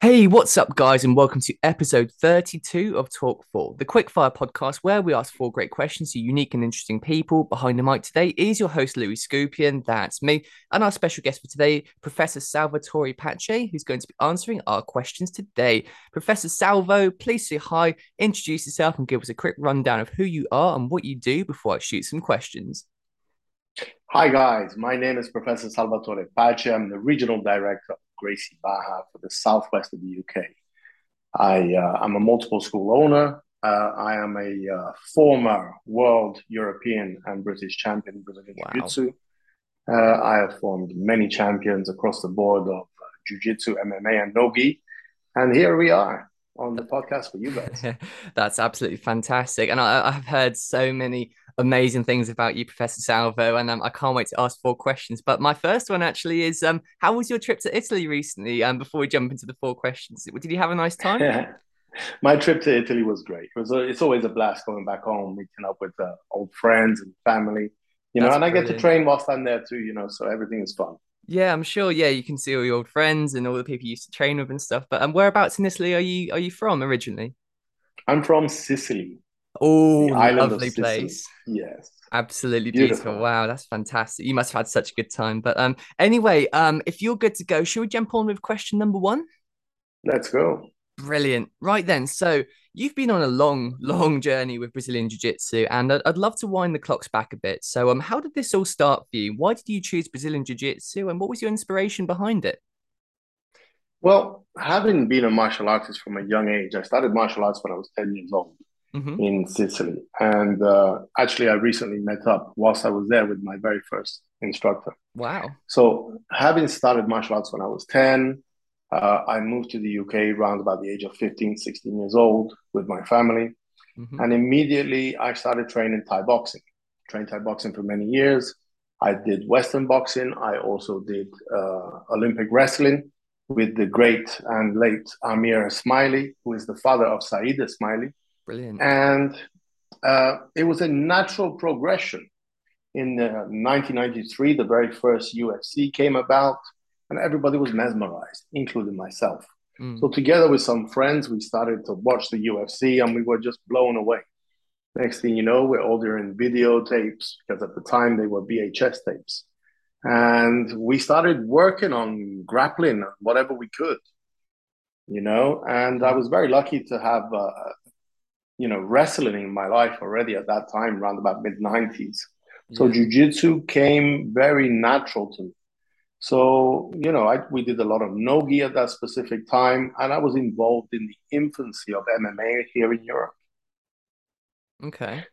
Hey, what's up, guys, and welcome to episode 32 of Talk 4, the quickfire podcast where we ask four great questions to unique and interesting people. Behind the mic today is your host, Louis Skupien, that's me, and our special guest for today, Professor Salvatore Pace, who's going to be answering our questions today. Professor Salvo, please say hi, introduce yourself, and give us a quick rundown of who you are and what you do before I shoot some questions. Hi, guys. My name is Professor Salvatore Pace. I'm the regional director Gracie Barra for the southwest of the UK. I, uh, I'm a multiple school owner. Uh, I am a uh, former world, European, and British champion in Brazilian wow. Jiu Jitsu. Uh, I have formed many champions across the board of uh, Jiu Jitsu, MMA, and Nogi. And here we are on the podcast for you guys. That's absolutely fantastic. And I, I've heard so many amazing things about you, Professor Salvo, and um, I can't wait to ask four questions. But my first one actually is, um, how was your trip to Italy recently? Um, before we jump into the four questions, did you have a nice time? my trip to Italy was great. It was a, it's always a blast going back home, meeting up with uh, old friends and family, you know, That's and I get to train whilst I'm there too, you know, so everything is fun. Yeah, I'm sure. Yeah, you can see all your old friends and all the people you used to train with and stuff. But um, whereabouts in Italy are you are you from originally? I'm from Sicily. Oh, lovely place. Yes. Absolutely beautiful. beautiful. Wow, that's fantastic. You must have had such a good time. But um, anyway, um, if you're good to go, should we jump on with question number one? Let's go. Brilliant. Right then. So you've been on a long, long journey with Brazilian Jiu Jitsu, and I'd, I'd, love to wind the clocks back a bit. So, um, how did this all start for you? Why did you choose Brazilian Jiu Jitsu, and what was your inspiration behind it? Well, having been a martial artist from a young age, I started martial arts when I was 10 years old mm-hmm. in Sicily. And uh, actually, I recently met up whilst I was there with my very first instructor. Wow. So, having started martial arts when I was 10, uh, I moved to the UK around about the age of 15, 16 years old with my family. Mm-hmm. And immediately I started training Thai boxing. Trained Thai boxing for many years. I did Western boxing. I also did uh, Olympic wrestling with the great and late Amir Esmaili, who is the father of Saeed Esmaili. Brilliant. And uh, it was a natural progression. In uh, 1993, the very first UFC came about, and everybody was mesmerized, including myself. Mm. So, together with some friends, we started to watch the UFC, and we were just blown away. Next thing you know, we're ordering videotapes because at the time they were VHS tapes. And we started working on grappling whatever we could, you know. And I was very lucky to have uh, you know, wrestling in my life already at that time, around about mid 90s. So yeah. jujitsu came very natural to me. So, you know, I, we did a lot of nogi at that specific time, and I was involved in the infancy of MMA here in Europe. Okay.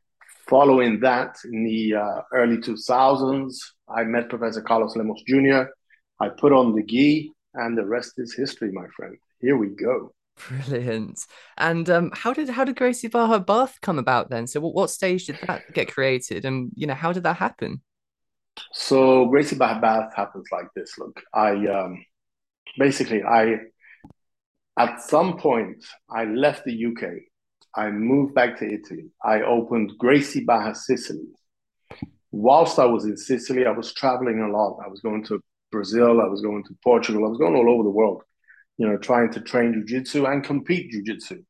Following that, in the uh, early 2000s, I met Professor Carlos Lemos Jr. I put on the gi, and the rest is history, my friend. Here we go. Brilliant. And um, how did how did Gracie Barra Bath come about then? So what, what stage did that get created, and you know how did that happen? So Gracie Barra Bath happens like this. Look, I um, basically I at some point I left the UK. I moved back to Italy. I opened Gracie Barra Sicily. Whilst I was in Sicily, I was traveling a lot. I was going to Brazil. I was going to Portugal. I was going all over the world you know, trying to train jujitsu and compete jujitsu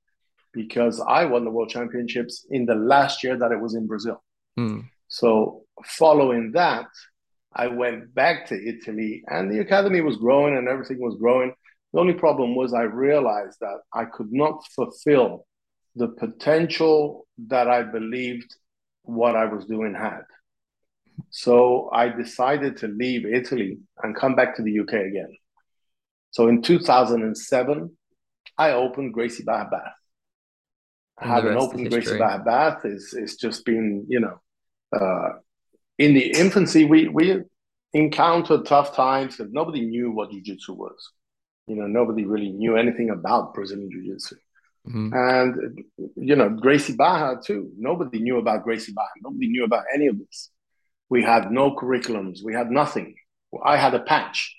because I won the world championships in the last year that it was in Brazil. Mm. So following that, I went back to Italy and the academy was growing and everything was growing. The only problem was I realized that I could not fulfill the potential that I believed what I was doing had. So I decided to leave Italy and come back to the UK again. So in 2007, I opened Gracie Barra Bath. Having opened Gracie Barra Bath is is just been you know uh, in the infancy we we encountered tough times because nobody knew what jiu-jitsu was. You know, nobody really knew anything about Brazilian jiu-jitsu. Mm-hmm. And you know, Gracie Barra too. Nobody knew about Gracie Barra. Nobody knew about any of this. We had no curriculums. We had nothing. I had a patch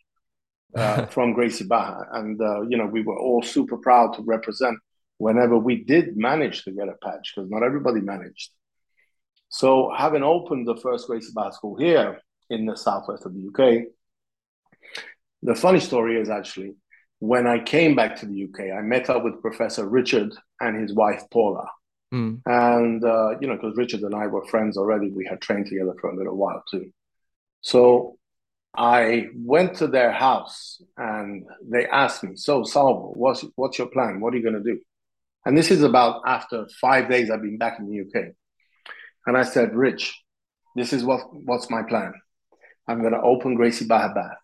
uh, from Gracie Barra. And, uh, you know, we were all super proud to represent whenever we did manage to get a patch, because not everybody managed. So, having opened the first Gracie Barra school here in the southwest of the UK, the funny story is actually when I came back to the UK, I met up with Professor Richard and his wife Paula. Mm. And, uh, you know, because Richard and I were friends already, we had trained together for a little while too. So I went to their house and they asked me, So, Salvo, what's, what's your plan? What are you going to do? And this is about after five days I've been back in the UK. And I said, Rich, this is what, what's my plan. I'm going to open Gracie Barra Bath.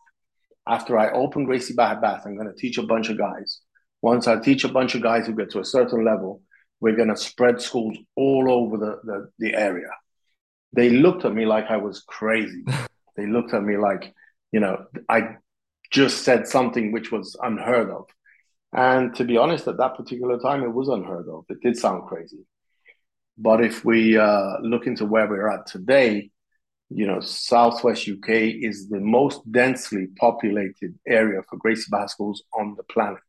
After I open Gracie Barra Bath, I'm going to teach a bunch of guys. Once I teach a bunch of guys who get to a certain level, we're going to spread schools all over the, the, the area. They looked at me like I was crazy. they looked at me like, you know, I just said something which was unheard of. And to be honest, at that particular time, it was unheard of. It did sound crazy. But if we uh, look into where we're at today, you know, Southwest UK is the most densely populated area for Gracie schools on the planet.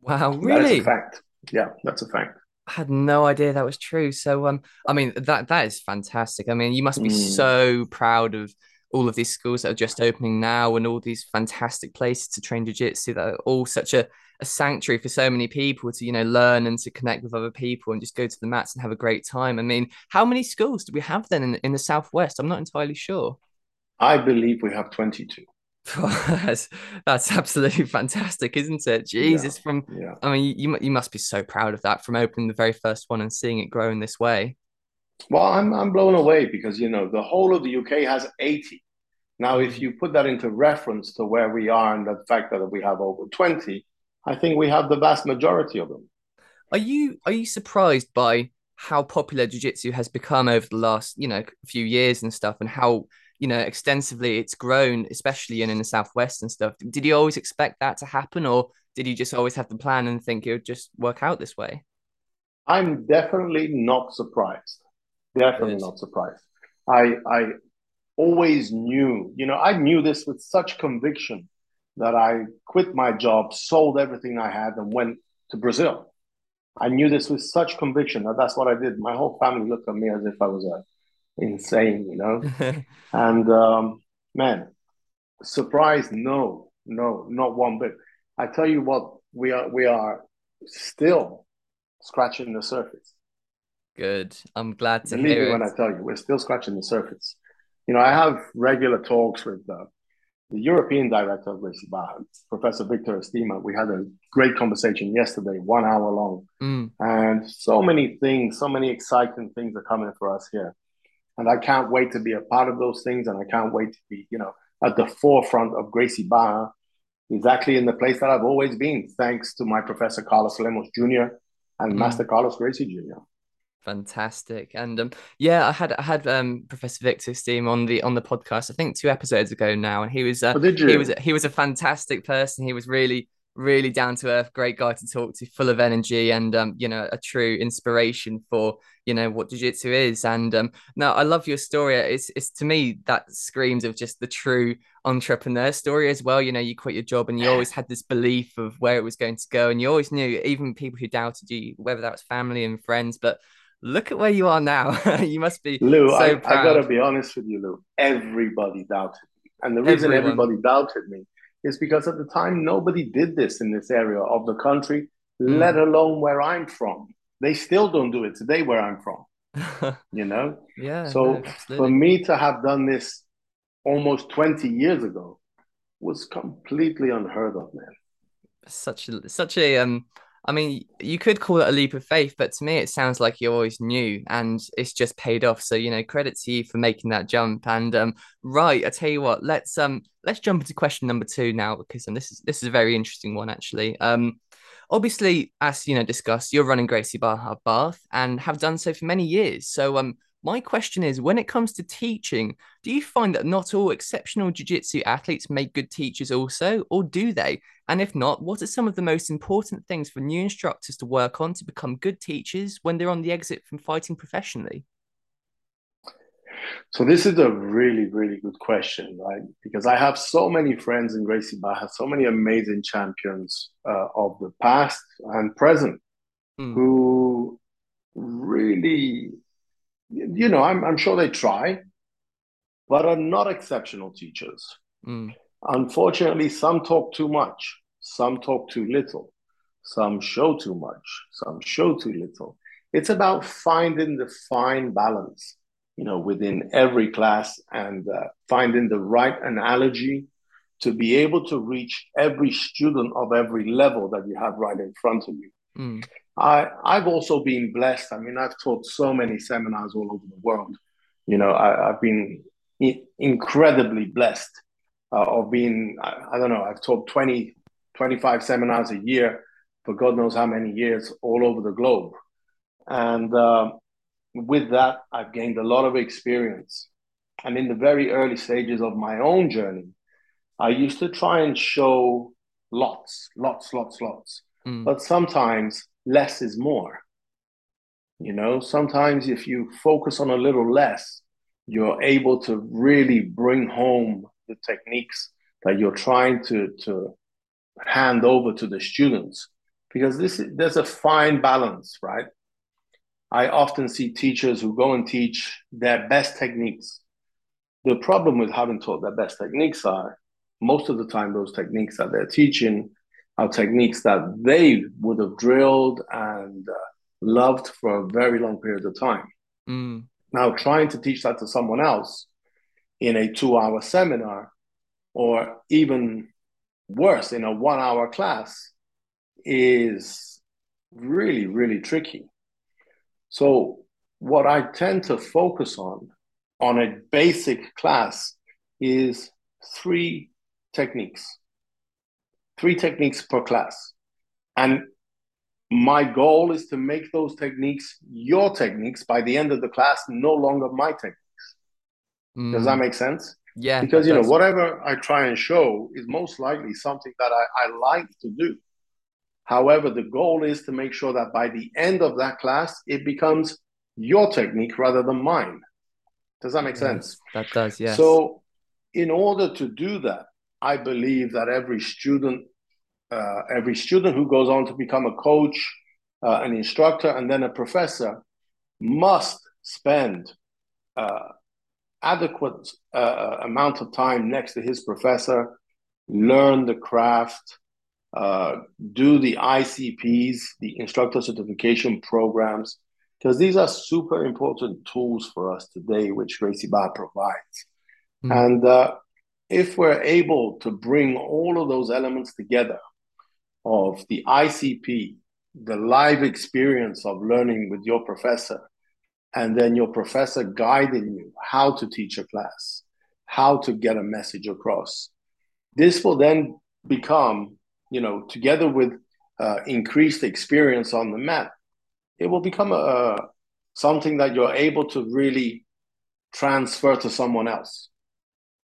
Wow, really? That's a fact. Yeah, that's a fact. I had no idea that was true. So, um, I mean, that that is fantastic. I mean, you must be mm. so proud of all of these schools that are just opening now and all these fantastic places to train jiu-jitsu that are all such a, a sanctuary for so many people to you know learn and to connect with other people and just go to the mats and have a great time. I mean how many schools do we have then in, in the southwest? I'm not entirely sure. I believe we have 22 that's, that's absolutely fantastic isn't it? Jesus yeah, from yeah. i mean you, you must be so proud of that from opening the very first one and seeing it grow in this way well, I'm I'm blown away because you know the whole of the UK has 80. Now, if you put that into reference to where we are and the fact that we have over 20, I think we have the vast majority of them. Are you are you surprised by how popular jiu-jitsu has become over the last, you know, few years and stuff and how, you know, extensively it's grown, especially in, in the southwest and stuff. Did you always expect that to happen or did you just always have the plan and think it would just work out this way? I'm definitely not surprised. Definitely not surprised. I I always knew, you know, I knew this with such conviction that I quit my job, sold everything I had, and went to Brazil. I knew this with such conviction that that's what I did. My whole family looked at me as if I was uh, insane, you know. and um, man, surprised? No, no, not one bit. I tell you what, we are we are still scratching the surface. Good. I'm glad to Believe hear me it. when I tell you, we're still scratching the surface. You know, I have regular talks with uh, the European director of Gracie Barra, Professor Victor Estima. We had a great conversation yesterday, one hour long. Mm. And so many things, so many exciting things are coming for us here. And I can't wait to be a part of those things. And I can't wait to be, you know, at the forefront of Gracie Barra, exactly in the place that I've always been, thanks to my professor Carlos Lemos Jr. and mm. Master Carlos Gracie Jr. Fantastic. And um, yeah, I had I had um, Professor Victor Estima on the on the podcast. I think two episodes ago now, and he was uh, oh, he was he was a fantastic person. He was really really down to earth, great guy to talk to, full of energy, and um, you know, a true inspiration for you know what jiu-jitsu is. And um, now I love your story. It's it's to me that screams of just the true entrepreneur story as well. You know, you quit your job and you always had this belief of where it was going to go, and you always knew, even people who doubted you, whether that was family and friends, but look at where you are now. you must be Lou. So I, proud. I gotta be honest with you, Lou. Everybody doubted me, and the reason Everyone. everybody doubted me is because at the time nobody did this in this area of the country, mm. let alone where I'm from. They still don't do it today where I'm from. you know. Yeah. So no, for me to have done this almost 20 years ago was completely unheard of, man. Such a such a um I mean, you could call it a leap of faith, but to me, it sounds like you always knew, and it's just paid off. So you know, credit to you for making that jump. And um, right, I tell you what, let's um, let's jump into question number two now because um, this is this is a very interesting one actually. Um, obviously, as you know, discussed, you're running Gracie Barra Bath and have done so for many years. So um, my question is when it comes to teaching, do you find that not all exceptional jiu jitsu athletes make good teachers also, or do they? And if not, what are some of the most important things for new instructors to work on to become good teachers when they're on the exit from fighting professionally? So this is a really, really good question, right? Because I have so many friends in Gracie Barra, so many amazing champions uh, of the past and present mm. who really you know, I'm, I'm sure they try, but are not exceptional teachers. Mm. Unfortunately, some talk too much. some talk too little, some show too much, some show too little. It's about finding the fine balance, you know, within every class and uh, finding the right analogy to be able to reach every student of every level that you have right in front of you. Mm. I, I've also been blessed. I mean, I've taught so many seminars all over the world. You know, I, have been I- incredibly blessed uh, of being, I, I, don't know, I've taught 20, 25 seminars a year for God knows how many years all over the globe. And uh, with that, I've gained a lot of experience. And in the very early stages of my own journey, I used to try and show lots, lots, lots, lots. Mm. But sometimes less is more. You know, sometimes if you focus on a little less, you're able to really bring home the techniques that you're trying to, to hand over to the students. Because this is there's a fine balance, right? I often see teachers who go and teach their best techniques. The problem with having taught their best techniques are most of the time those techniques that they're teaching are techniques that they would have drilled and uh, loved for a very long period of time. Mm. Now, trying to teach that to someone else in a two hour seminar or even worse, in a one hour class is really, really tricky. So, what I tend to focus on on a basic class is three techniques, three techniques per class. And my goal is to make those techniques your techniques by the end of the class, no longer my techniques. Mm. Does that make sense? Yeah. Because, you know, whatever I try and show is most likely something that I, I like to do. However, the goal is to make sure that by the end of that class, it becomes your technique rather than mine. Does that make yes, sense? That does, yes. So, in order to do that, I believe that every student, uh, every student who goes on to become a coach, uh, an instructor, and then a professor must spend uh, adequate uh, amount of time next to his professor, learn the craft, uh, do the ICPs, the instructor certification programs, because these are super important tools for us today, which Gracie Barra provides. Mm. And uh, if we're able to bring all of those elements together of the ICP, the live experience of learning with your professor, and then your professor guiding you how to teach a class, how to get a message across. This will then become, you know, together with uh, increased experience on the mat, it will become a, something that you're able to really transfer to someone else.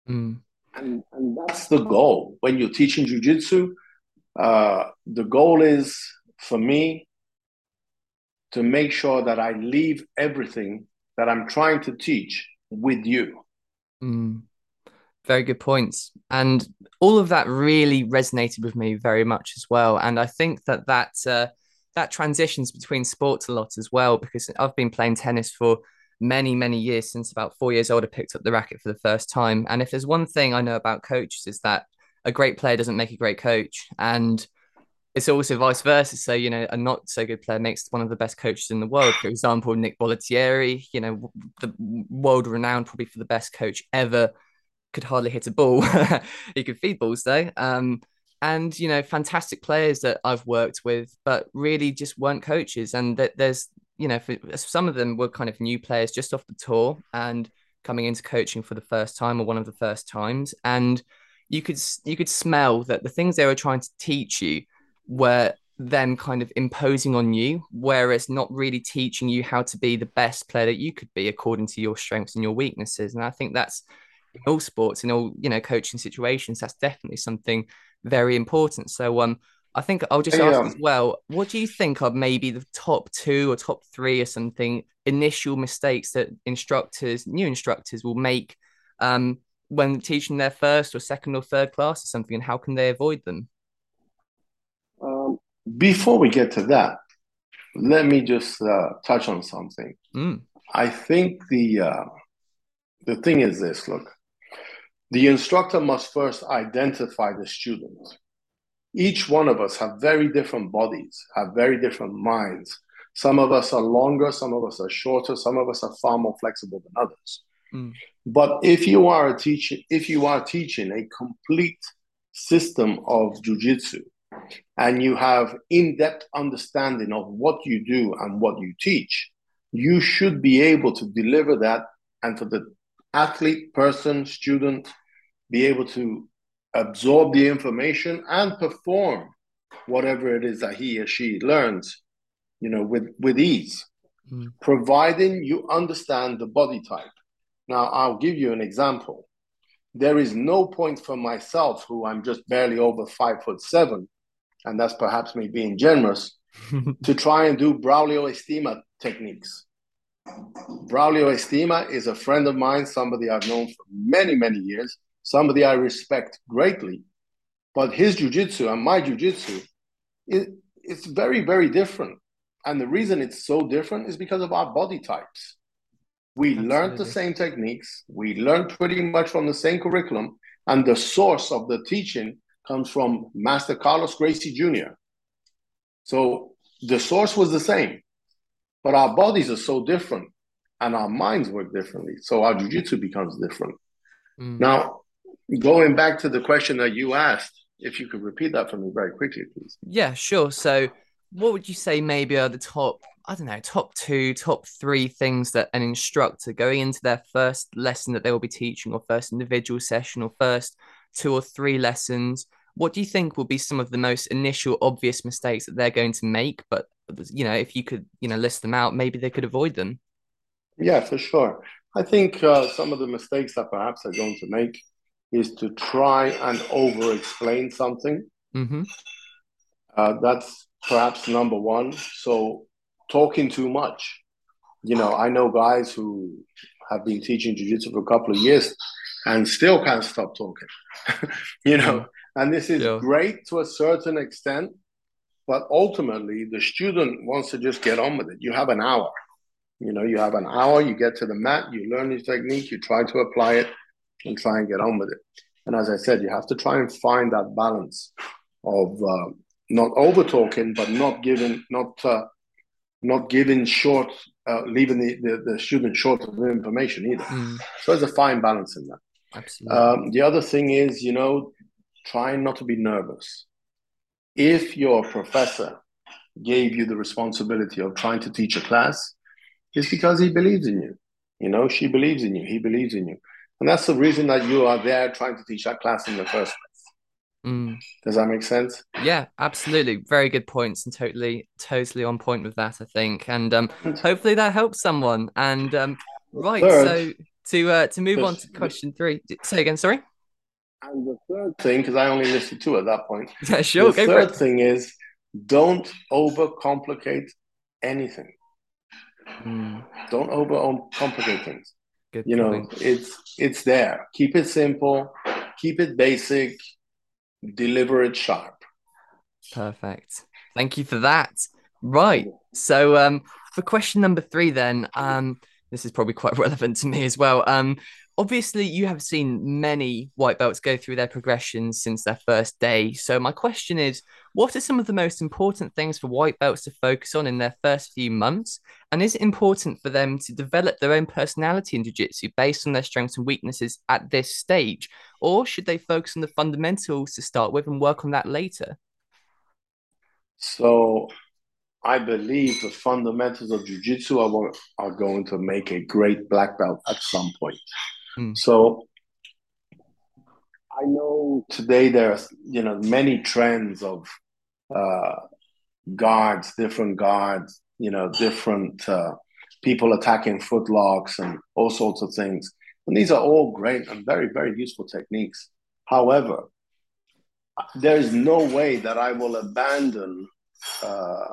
Mm. And, and that's the goal. When you're teaching jujitsu, uh, the goal is for me to make sure that I leave everything that I'm trying to teach with you. Mm. Very good points. And all of that really resonated with me very much as well. And I think that that, uh, that transitions between sports a lot as well, because I've been playing tennis for many, many years since about four years old, I picked up the racket for the first time. And if there's one thing I know about coaches is that a great player doesn't make a great coach. And it's also vice versa. So, you know, a not so good player makes one of the best coaches in the world. For example, Nick Bollettieri, you know, the world renowned probably for the best coach ever, could hardly hit a ball. he could feed balls though. Um, and you know, fantastic players that I've worked with, but really just weren't coaches. And that there's you know, for some of them were kind of new players just off the tour and coming into coaching for the first time or one of the first times, and you could you could smell that the things they were trying to teach you were them kind of imposing on you, whereas not really teaching you how to be the best player that you could be according to your strengths and your weaknesses. And I think that's in all sports, in all you know, coaching situations, that's definitely something very important. So um I think I'll just ask as well, what do you think are maybe the top two or top three or something initial mistakes that instructors, new instructors will make um, when teaching their first or second or third class or something, and how can they avoid them? Um, before we get to that, let me just uh, touch on something. Mm. I think the uh, the thing is this: look, the instructor must first identify the student each one of us have very different bodies, have very different minds. Some of us are longer, some of us are shorter, some of us are far more flexible than others. Mm. But if you are a teacher, if you are teaching a complete system of jujitsu, and you have in-depth understanding of what you do and what you teach, you should be able to deliver that and for the athlete, person, student, be able to absorb the information and perform whatever it is that he or she learns, you know, with, with ease, mm. providing you understand the body type. Now, I'll give you an example. There is no point for myself, who I'm just barely over five foot seven, and that's perhaps me being generous, to try and do Braulio Estima techniques. Braulio Estima is a friend of mine, somebody I've known for many, many years, somebody I respect greatly. But his jujitsu and my jujitsu, it, it's very, very different. And the reason it's so different is because of our body types. We Absolutely. learned the same techniques, we learned pretty much from the same curriculum, and the source of the teaching comes from Master Carlos Gracie Jr. So the source was the same, but our bodies are so different and our minds work differently. So our jujitsu becomes different. Mm. Now, going back to the question that you asked, if you could repeat that for me very quickly, please. Yeah, sure. So, what would you say maybe are the top, I don't know, top two, top three things that an instructor going into their first lesson that they will be teaching, or first individual session, or first two or three lessons what do you think will be some of the most initial obvious mistakes that they're going to make? But you know, if you could, you know, list them out, maybe they could avoid them. Yeah, for sure. I think uh, some of the mistakes that perhaps they're going to make is to try and over-explain something. Mm-hmm. Uh, that's perhaps number one. So talking too much. You know, I know guys who have been teaching jiu-jitsu for a couple of years and still can't stop talking. you know, mm. And this is yeah. great to a certain extent, but ultimately the student wants to just get on with it. You have an hour. You know, you have an hour, you get to the mat, you learn the technique, you try to apply it and try and get on with it. And as I said, you have to try and find that balance of uh, not over talking, but not giving, not uh, not giving short, uh, leaving the, the, the, student short of information either. Mm. So there's a fine balance in that. Absolutely. Um, the other thing is, you know, trying not to be nervous. If your professor gave you the responsibility of trying to teach a class, it's because he believes in you. You know, she believes in you, he believes in you. And that's the reason that you are there trying to teach that class in the first place. Mm. Does that make sense? Yeah, absolutely. Very good points and totally, totally on point with that, I think. And um, hopefully that helps someone. And um, right, Third, so to uh, to move on to question three. Say again, sorry. And the third thing, because I only listed two at that point. Yeah, sure. The third thing is don't overcomplicate anything. Mm. Don't overcomplicate things. Good you point. know, it's it's there. Keep it simple, keep it basic, deliver it sharp. Perfect. Thank you for that. Right. So um for question number three then, um this is probably quite relevant to me as well. Um obviously you have seen many white belts go through their progressions since their first day. So my question is what are some of the most important things for white belts to focus on in their first few months? And is it important for them to develop their own personality in jiu-jitsu based on their strengths and weaknesses at this stage? Or should they focus on the fundamentals to start with and work on that later? So I believe the fundamentals of jiu-jitsu are, are going to make a great black belt at some point. Mm. So I know today there's you know many trends of uh, guards, different guards, you know, different uh, people attacking footlocks and all sorts of things. And these are all great and very, very useful techniques. However, there is no way that I will abandon uh,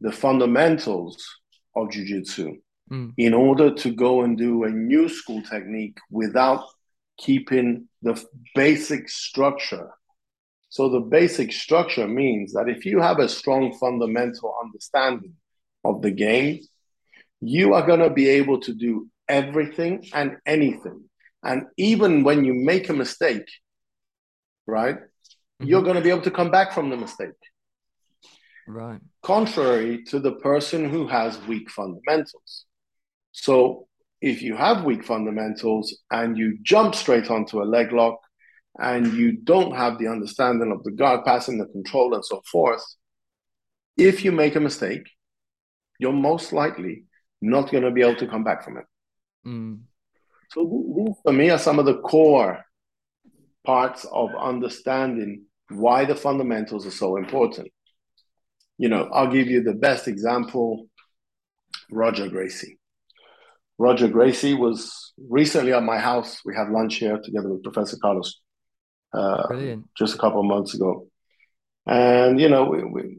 the fundamentals of jujitsu mm. in order to go and do a new school technique without keeping the basic structure. So, the basic structure means that if you have a strong fundamental understanding of the game, you are going to be able to do everything and anything. And even when you make a mistake, right, mm-hmm. you're going to be able to come back from the mistake. Right. Contrary to the person who has weak fundamentals. So if you have weak fundamentals and you jump straight onto a leg lock and you don't have the understanding of the guard passing the control and so forth, if you make a mistake, you're most likely not going to be able to come back from it. Mm. So these, for me, are some of the core parts of understanding why the fundamentals are so important. You know, I'll give you the best example Roger Gracie. Roger Gracie was recently at my house. We had lunch here together with Professor Carlos uh, just a couple of months ago. And, you know, we, we,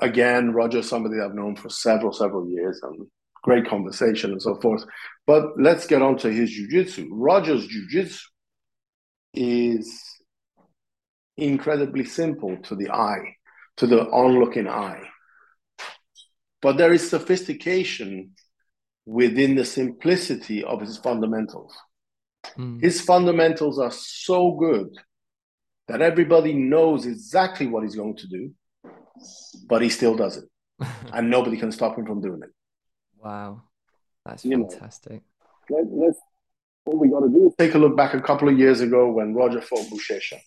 again, Roger, is somebody I've known for several, several years, and great conversation and so forth. But let's get on to his jujitsu. Roger's jujitsu is incredibly simple to the eye, to the onlooking eye. But there is sophistication within the simplicity of his fundamentals. Mm. His fundamentals are so good that everybody knows exactly what he's going to do, but he still does it. and nobody can stop him from doing it. Wow. That's you fantastic. Know, let, what we got to do is take a look back a couple of years ago when Roger fought Buchecha.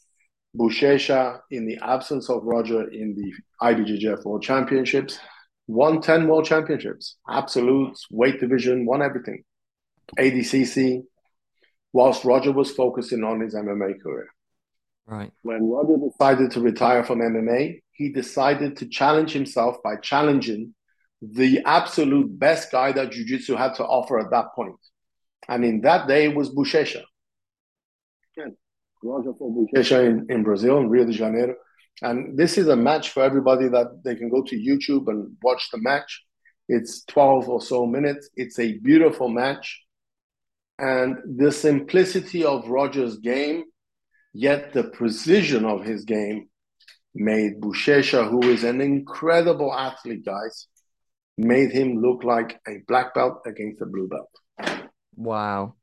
Buchecha, in the absence of Roger in the IBJJF World Championships, won 10 World Championships, absolutes, weight division, won everything. ADCC, whilst Roger was focusing on his MMA career. Right. When Roger decided to retire from MMA, he decided to challenge himself by challenging the absolute best guy that Jiu-Jitsu had to offer at that point. And in that day, it was Buchecha. Again, Roger for Buchecha in, in Brazil, in Rio de Janeiro. And this is a match for everybody that they can go to YouTube and watch the match. It's 12 or so minutes. It's a beautiful match. And the simplicity of Roger's game, yet the precision of his game, made Buchecha, who is an incredible athlete, guys, made him look like a black belt against a blue belt. Wow.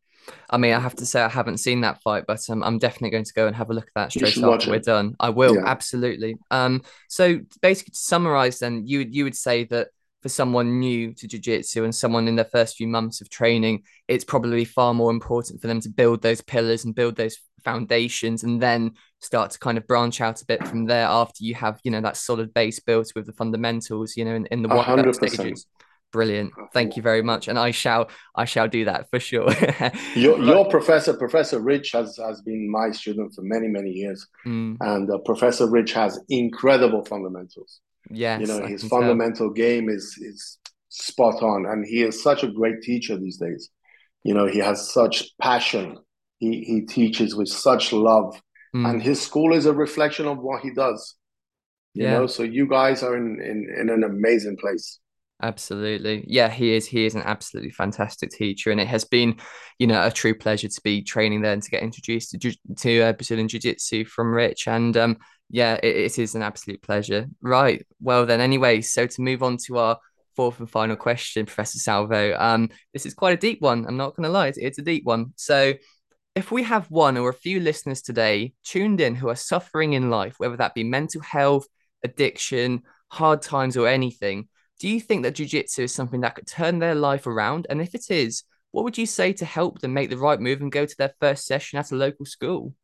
I mean, I have to say I haven't seen that fight, but um, I'm definitely going to go and have a look at that straight after we're done. I will yeah. absolutely. Um, so basically, to summarize, then you you would say that for someone new to jiu-jitsu and someone in their first few months of training, it's probably far more important for them to build those pillars and build those foundations, and then start to kind of branch out a bit from there after you have you know that solid base built with the fundamentals, you know, in, in the one stages. Brilliant. Thank you very much. And I shall I shall do that for sure. your, your professor, Professor Rich, has, has been my student for many, many years. Mm. And uh, Professor Rich has incredible fundamentals. Yes. You know, his fundamental tell. game is is spot on. And he is such a great teacher these days. You know, he has such passion. He he teaches with such love. Mm. And his school is a reflection of what he does. You yeah. know, so you guys are in, in, in an amazing place. Absolutely. Yeah, he is. He is an absolutely fantastic teacher. And it has been, you know, a true pleasure to be training there and to get introduced to, to uh, Brazilian Jiu Jitsu from Rich. And um, yeah, it, it is an absolute pleasure. Right. Well, then, anyway, so to move on to our fourth and final question, Professor Salvo, um, this is quite a deep one. I'm not going to lie, it's, it's a deep one. So, if we have one or a few listeners today tuned in who are suffering in life, whether that be mental health, addiction, hard times, or anything, do you think that jiu-jitsu is something that could turn their life around? And if it is, what would you say to help them make the right move and go to their first session at a local school?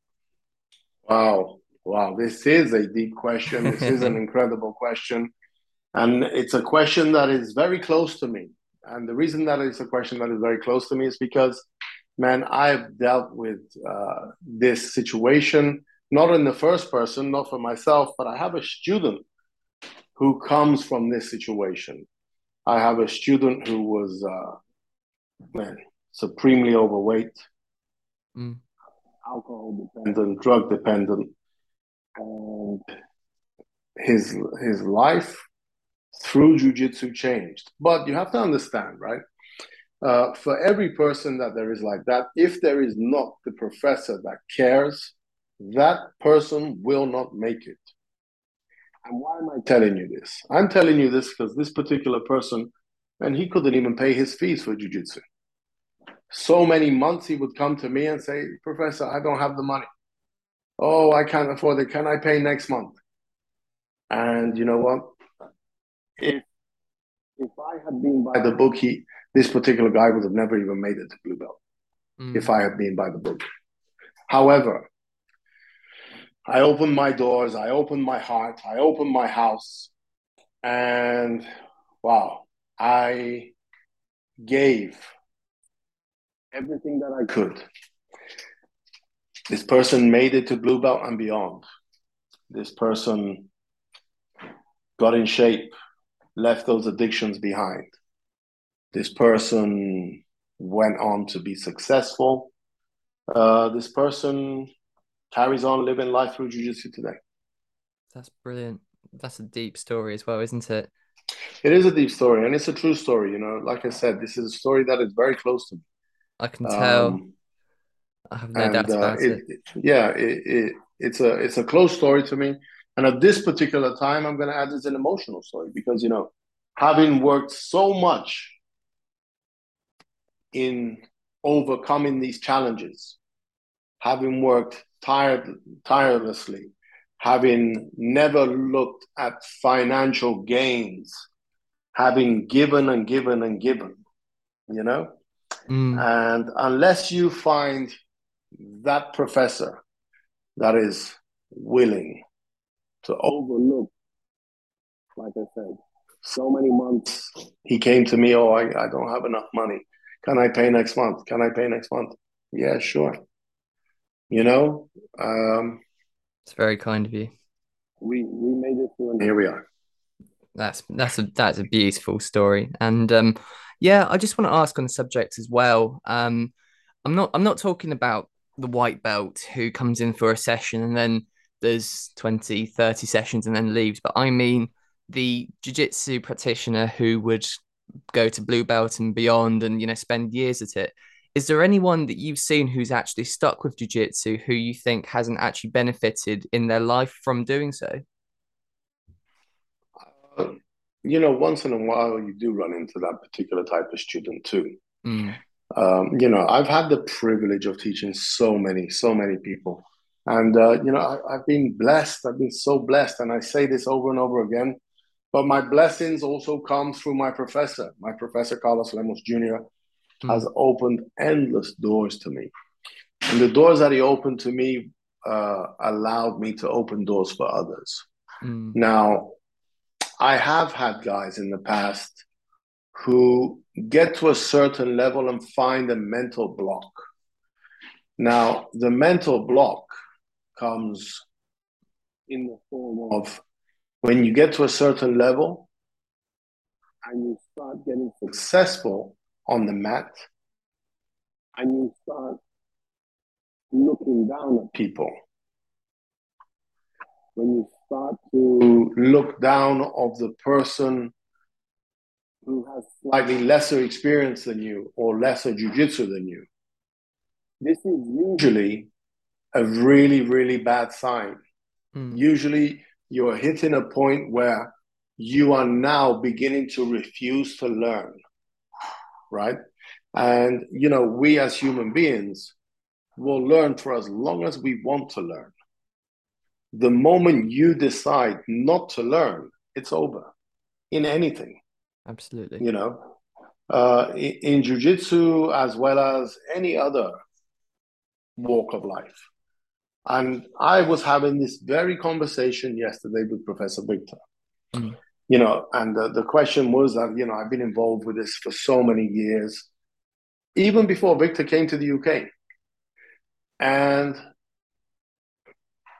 Wow. Wow. This is a deep question. This is an incredible question. And it's a question that is very close to me. And the reason that it's a question that is very close to me is because, man, I've dealt with uh, this situation, not in the first person, not for myself, but I have a student who comes from this situation. I have a student who was uh, man, supremely overweight, mm. alcohol dependent, drug dependent, and his his life through jujitsu changed. But you have to understand, right? Uh, for every person that there is like that, if there is not the professor that cares, that person will not make it. And why am I telling you this? I'm telling you this because this particular person, and he couldn't even pay his fees for jujitsu. So many months he would come to me and say, Professor, I don't have the money. Oh, I can't afford it. Can I pay next month? And you know what? If if I had been by the book, he this particular guy would have never even made it to blue belt. Mm. If I had been by the book. However, I opened my doors, I opened my heart, I opened my house, and wow, I gave everything that I could. This person made it to blue belt and beyond. This person got in shape, left those addictions behind. This person went on to be successful. Uh, this person carries on living life through jiu-jitsu today. That's brilliant. That's a deep story as well, isn't it? It is a deep story, and it's a true story. You know, like I said, this is a story that is very close to me. I can tell. Um, I have no and, doubt about uh, it, it. Yeah, it, it, it's a it's a close story to me. And at this particular time, I'm going to add as an emotional story because you know, having worked so much in overcoming these challenges, having worked tired tirelessly, having never looked at financial gains, having given and given and given, you know? Mm. And unless you find that professor that is willing to overlook, like I said, so many months, he came to me, oh, I, I don't have enough money. Can I pay next month? Can I pay next month? Yeah, sure. You know, um, it's very kind of you. We we made it through, and here we are. That's that's a that's a beautiful story, and um, yeah, I just want to ask on the subject as well. Um, I'm not I'm not talking about the white belt who comes in for a session and then there's 20, 30 sessions and then leaves, but I mean the jiu-jitsu practitioner who would go to blue belt and beyond and you know spend years at it is there anyone that you've seen who's actually stuck with jiu-jitsu who you think hasn't actually benefited in their life from doing so uh, you know once in a while you do run into that particular type of student too mm. um, you know i've had the privilege of teaching so many so many people and uh, you know I, i've been blessed i've been so blessed and i say this over and over again but my blessings also come through my professor. My professor, Carlos Lemos Jr., mm. has opened endless doors to me. And the doors that he opened to me uh, allowed me to open doors for others. Mm. Now, I have had guys in the past who get to a certain level and find a mental block. Now, the mental block comes in the form of when you get to a certain level and you start getting successful on the mat. And you start looking down at people. When you start to look down of the person who has slightly lesser experience than you or lesser jujitsu than you. This is usually a really really bad sign. Mm. usually you are hitting a point where you are now beginning to refuse to learn, right? And, you know, we as human beings will learn for as long as we want to learn. The moment you decide not to learn, it's over in anything. Absolutely. You know, uh, in, in jujitsu as well as any other walk of life. And I was having this very conversation yesterday with Professor Victor. Mm. You know, and the, the question was that, you know, I've been involved with this for so many years, even before Victor came to the UK. And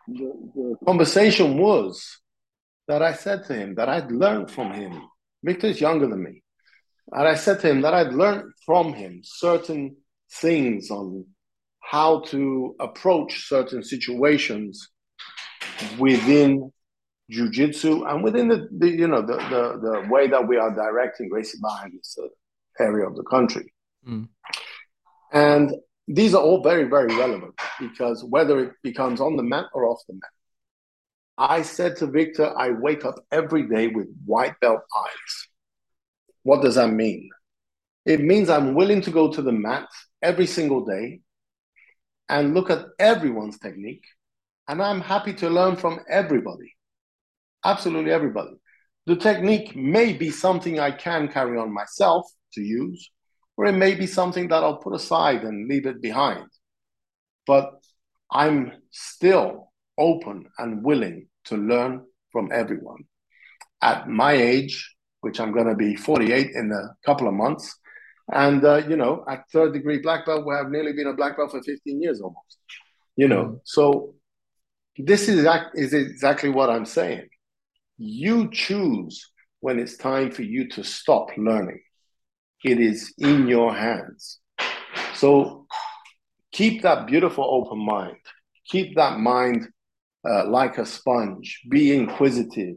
the, the conversation was that I said to him that I'd learned from him. Victor's younger than me. And I said to him that I'd learned from him certain things on how to approach certain situations within jujitsu and within the, the, you know the, the the way that we are directing Gracie in this area of the country. Mm. And these are all very, very relevant because whether it becomes on the mat or off the mat. I said to Victor, I wake up every day with white belt eyes. What does that mean? It means I'm willing to go to the mat every single day and look at everyone's technique And I'm happy to learn from everybody, absolutely everybody. The technique may be something I can carry on myself to use, or it may be something that I'll put aside and leave it behind. But I'm still open and willing to learn from everyone. At my age, which I'm going to be 48 in a couple of months, and uh, you know, at third degree black belt, we have nearly been a black belt for 15 years almost. You know, so this is, is exactly what I'm saying. You choose when it's time for you to stop learning. It is in your hands. So keep that beautiful open mind. Keep that mind uh, like a sponge. Be inquisitive.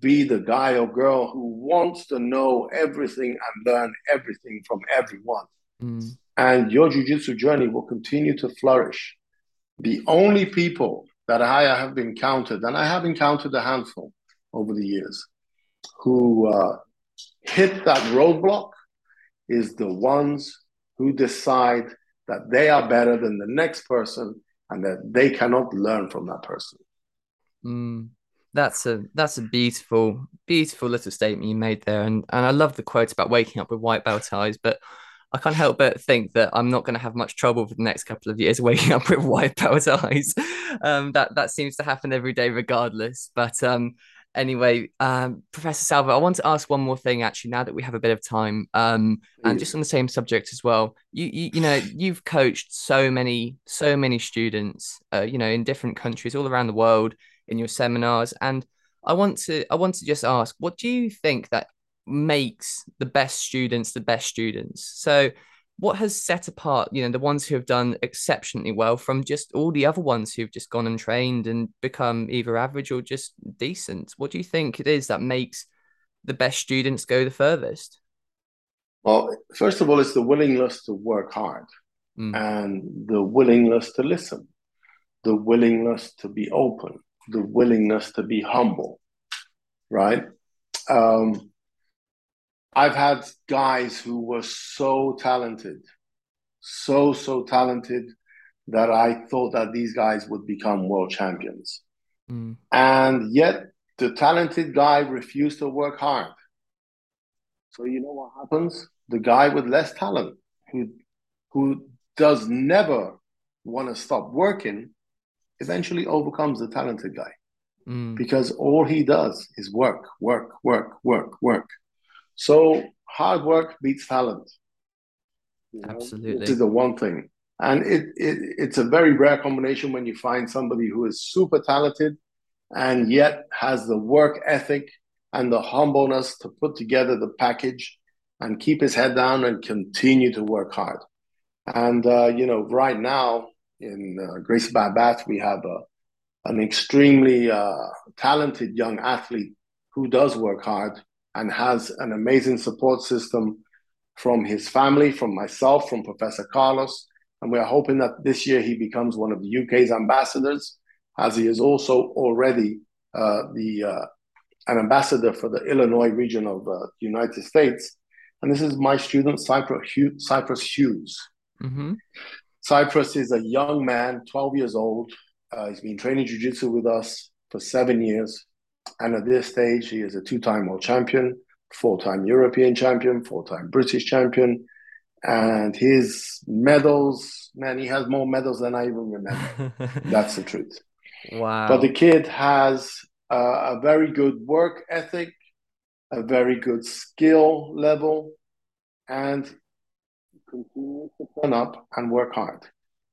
Be the guy or girl who wants to know everything and learn everything from everyone. Mm. And your jujitsu journey will continue to flourish. The only people that I have encountered, and I have encountered a handful over the years, who uh, hit that roadblock is the ones who decide that they are better than the next person and that they cannot learn from that person. Mm, that's a that's a beautiful beautiful little statement you made there, and and I love the quote about waking up with white belt eyes, but. I can't help but think that I'm not going to have much trouble for the next couple of years waking up with white belt eyes. Um, that that seems to happen every day, regardless. But um, anyway, um, Professor Salvo, I want to ask one more thing actually. Now that we have a bit of time, um, and just on the same subject as well, you, you you know you've coached so many so many students, uh, you know, in different countries all around the world in your seminars, and I want to I want to just ask, what do you think that makes the best students the best students? So what has set apart, you know, the ones who have done exceptionally well from just all the other ones who've just gone and trained and become either average or just decent? What do you think it is that makes the best students go the furthest? Well, first of all, it's the willingness to work hard mm. and the willingness to listen, the willingness to be open, the willingness to be humble, right? Um, I've had guys who were so talented, so, so talented that I thought that these guys would become world champions. Mm. And yet the talented guy refused to work hard. So you know what happens? The guy with less talent who who does never want to stop working eventually overcomes the talented guy. Mm. Because all he does is work, work, work, work, work. So hard work beats talent. You know? Absolutely. This is the one thing. And it, it it's a very rare combination when you find somebody who is super talented and yet has the work ethic and the humbleness to put together the package and keep his head down and continue to work hard. And uh, you know, right now in uh, Gracie Bath, we have a, an extremely uh, talented young athlete who does work hard and has an amazing support system from his family, from myself, from Professor Carlos. And we are hoping that this year he becomes one of the UK's ambassadors, as he is also already uh, the uh, an ambassador for the Illinois region of uh, the United States. And this is my student, Cyprus, Hughes. Cyprus Hughes. Mm-hmm. Cyprus is a young man, 12 years old. Uh, he's been training jiu-jitsu with us for seven years. And at this stage, he is a two time world champion, four time European champion, four time British champion. And his medals, man, he has more medals than I even remember. That's the truth. Wow. But the kid has a very good work ethic, a very good skill level, and continues to turn up and work hard.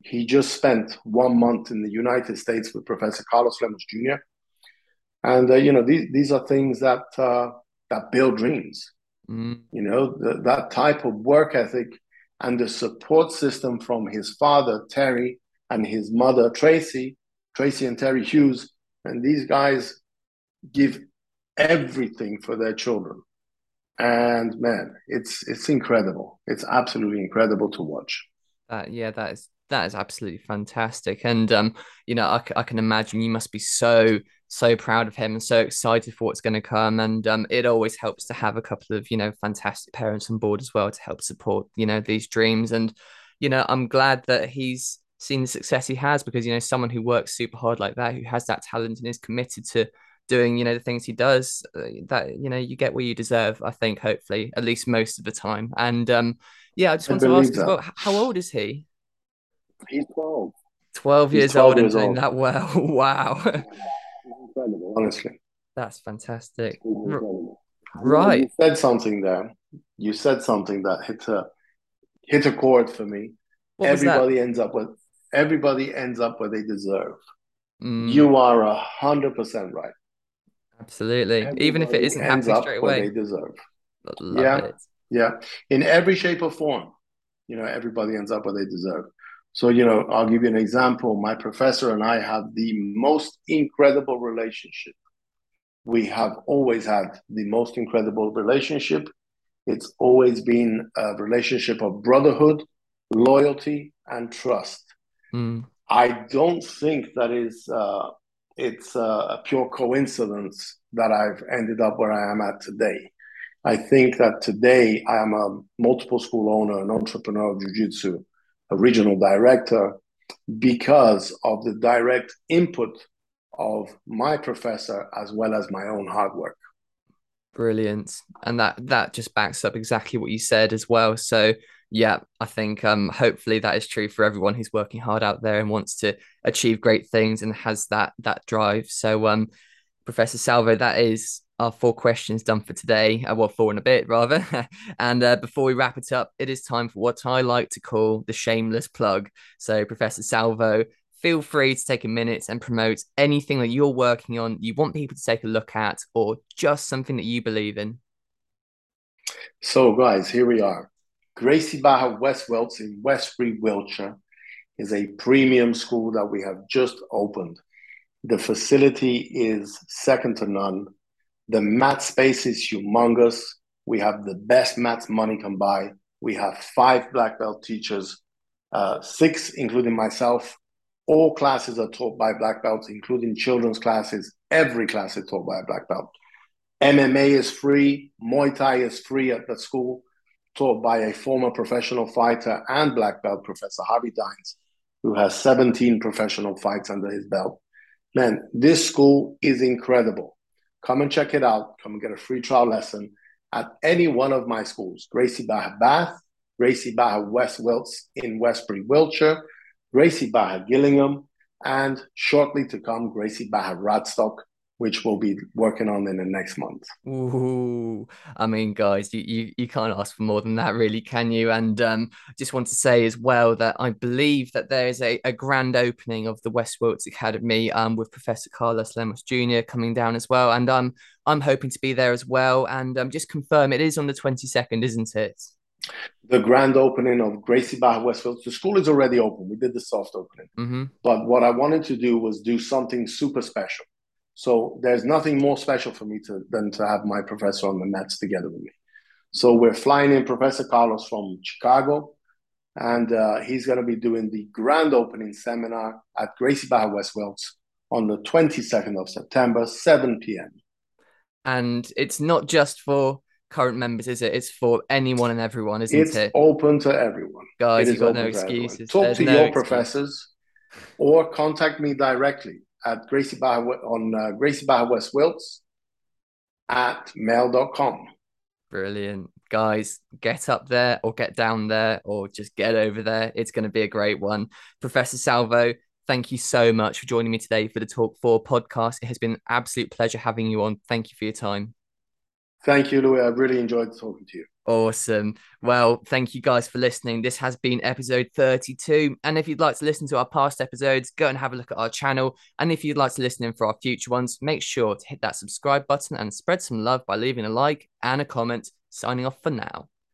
He just spent one month in the United States with Professor Carlos Lemos Jr and uh, you know these these are things that uh, that build dreams. Mm. You know the, that type of work ethic and the support system from his father Terry and his mother Tracy, Tracy and Terry Hughes, and these guys give everything for their children. And man, it's it's incredible. It's absolutely incredible to watch. Uh, yeah, that is that is absolutely fantastic. And um, you know, I, I can imagine you must be so so proud of him and so excited for what's going to come. And um, it always helps to have a couple of you know fantastic parents on board as well to help support you know these dreams. And you know, I'm glad that he's seen the success he has because you know someone who works super hard like that, who has that talent and is committed to doing you know the things he does, uh, that you know you get what you deserve. I think hopefully at least most of the time. And um, yeah, I just want to ask that. as well, how old is he? He's twelve. 12 years 12 old years and doing old. that well. wow. incredible, honestly. That's fantastic. Right. You said something there. You said something that hit a hit a chord for me. What everybody ends up with everybody ends up where they deserve. Mm. You are a hundred percent right. Absolutely. Everybody Even if it isn't happening straight away. they deserve. yeah. It. Yeah. In every shape or form. You know, everybody ends up where they deserve. So, you know, I'll give you an example. My professor and I have the most incredible relationship. We have always had the most incredible relationship. It's always been a relationship of brotherhood, loyalty, and trust. Mm. I don't think that is uh, it's a pure coincidence that I've ended up where I am at today. I think that today I am a multiple school owner, an entrepreneur of jiu-jitsu, regional director, because of the direct input of my professor as well as my own hard work. Brilliant. And that that just backs up exactly what you said as well. So yeah, I think um hopefully that is true for everyone who's working hard out there and wants to achieve great things and has that that drive. So um Professor Salvo, that is our four questions done for today. Uh, well, four in a bit rather. and uh, before we wrap it up, it is time for what I like to call the shameless plug. So, Professor Salvo, feel free to take a minute and promote anything that you're working on, you want people to take a look at, or just something that you believe in. So, guys, here we are. Gracie Barra West Wilts in Westbury, Wiltshire is a premium school that we have just opened. The facility is second to none. The mat space is humongous. We have the best mats money can buy. We have five black belt teachers, uh, six, including myself. All classes are taught by black belts, including children's classes. Every class is taught by a black belt. MMA is free. Muay Thai is free at the school, taught by a former professional fighter and black belt, Professor Harvey Dines, who has 17 professional fights under his belt. Man, this school is incredible. Come and check it out. Come and get a free trial lesson at any one of my schools Gracie Barra Bath, Gracie Barra West Wilts in Westbury, Wiltshire, Gracie Barra Gillingham, and shortly to come, Gracie Barra Radstock which we'll be working on in the next month. Ooh, I mean, guys, you, you you can't ask for more than that, really, can you? And um, just want to say as well that I believe that there is a, a grand opening of the West Wilts Academy um, with Professor Carlos Lemos Jr. coming down as well, and um, I'm hoping to be there as well. And um, just confirm it is on the 22nd, isn't it? The grand opening of Gracie Barra West Wilts. The school is already open. We did the soft opening. Mm-hmm. But what I wanted to do was do something super special. So there's nothing more special for me to, than to have my professor on the Mets together with me. So we're flying in Professor Carlos from Chicago, and uh, he's going to be doing the grand opening seminar at Gracie Barra West Wilts on the 22nd of September, 7 p.m. And it's not just for current members, is it? It's for anyone and everyone, isn't it's it? It's open to everyone. Guys, you've got no excuses. Talk There's to no your professors or contact me directly at Gracie Barra on uh, Gracie Barra West Wilts at mail.com. Brilliant. Guys, get up there or get down there or just get over there. It's going to be a great one. Professor Salvo, thank you so much for joining me today for the Talk 4 podcast. It has been an absolute pleasure having you on. Thank you for your time. Thank you, Louis. I really enjoyed talking to you. Awesome. Well, thank you guys for listening. This has been episode 32. And if you'd like to listen to our past episodes, go and have a look at our channel. And if you'd like to listen in for our future ones, make sure to hit that subscribe button and spread some love by leaving a like and a comment. Signing off for now.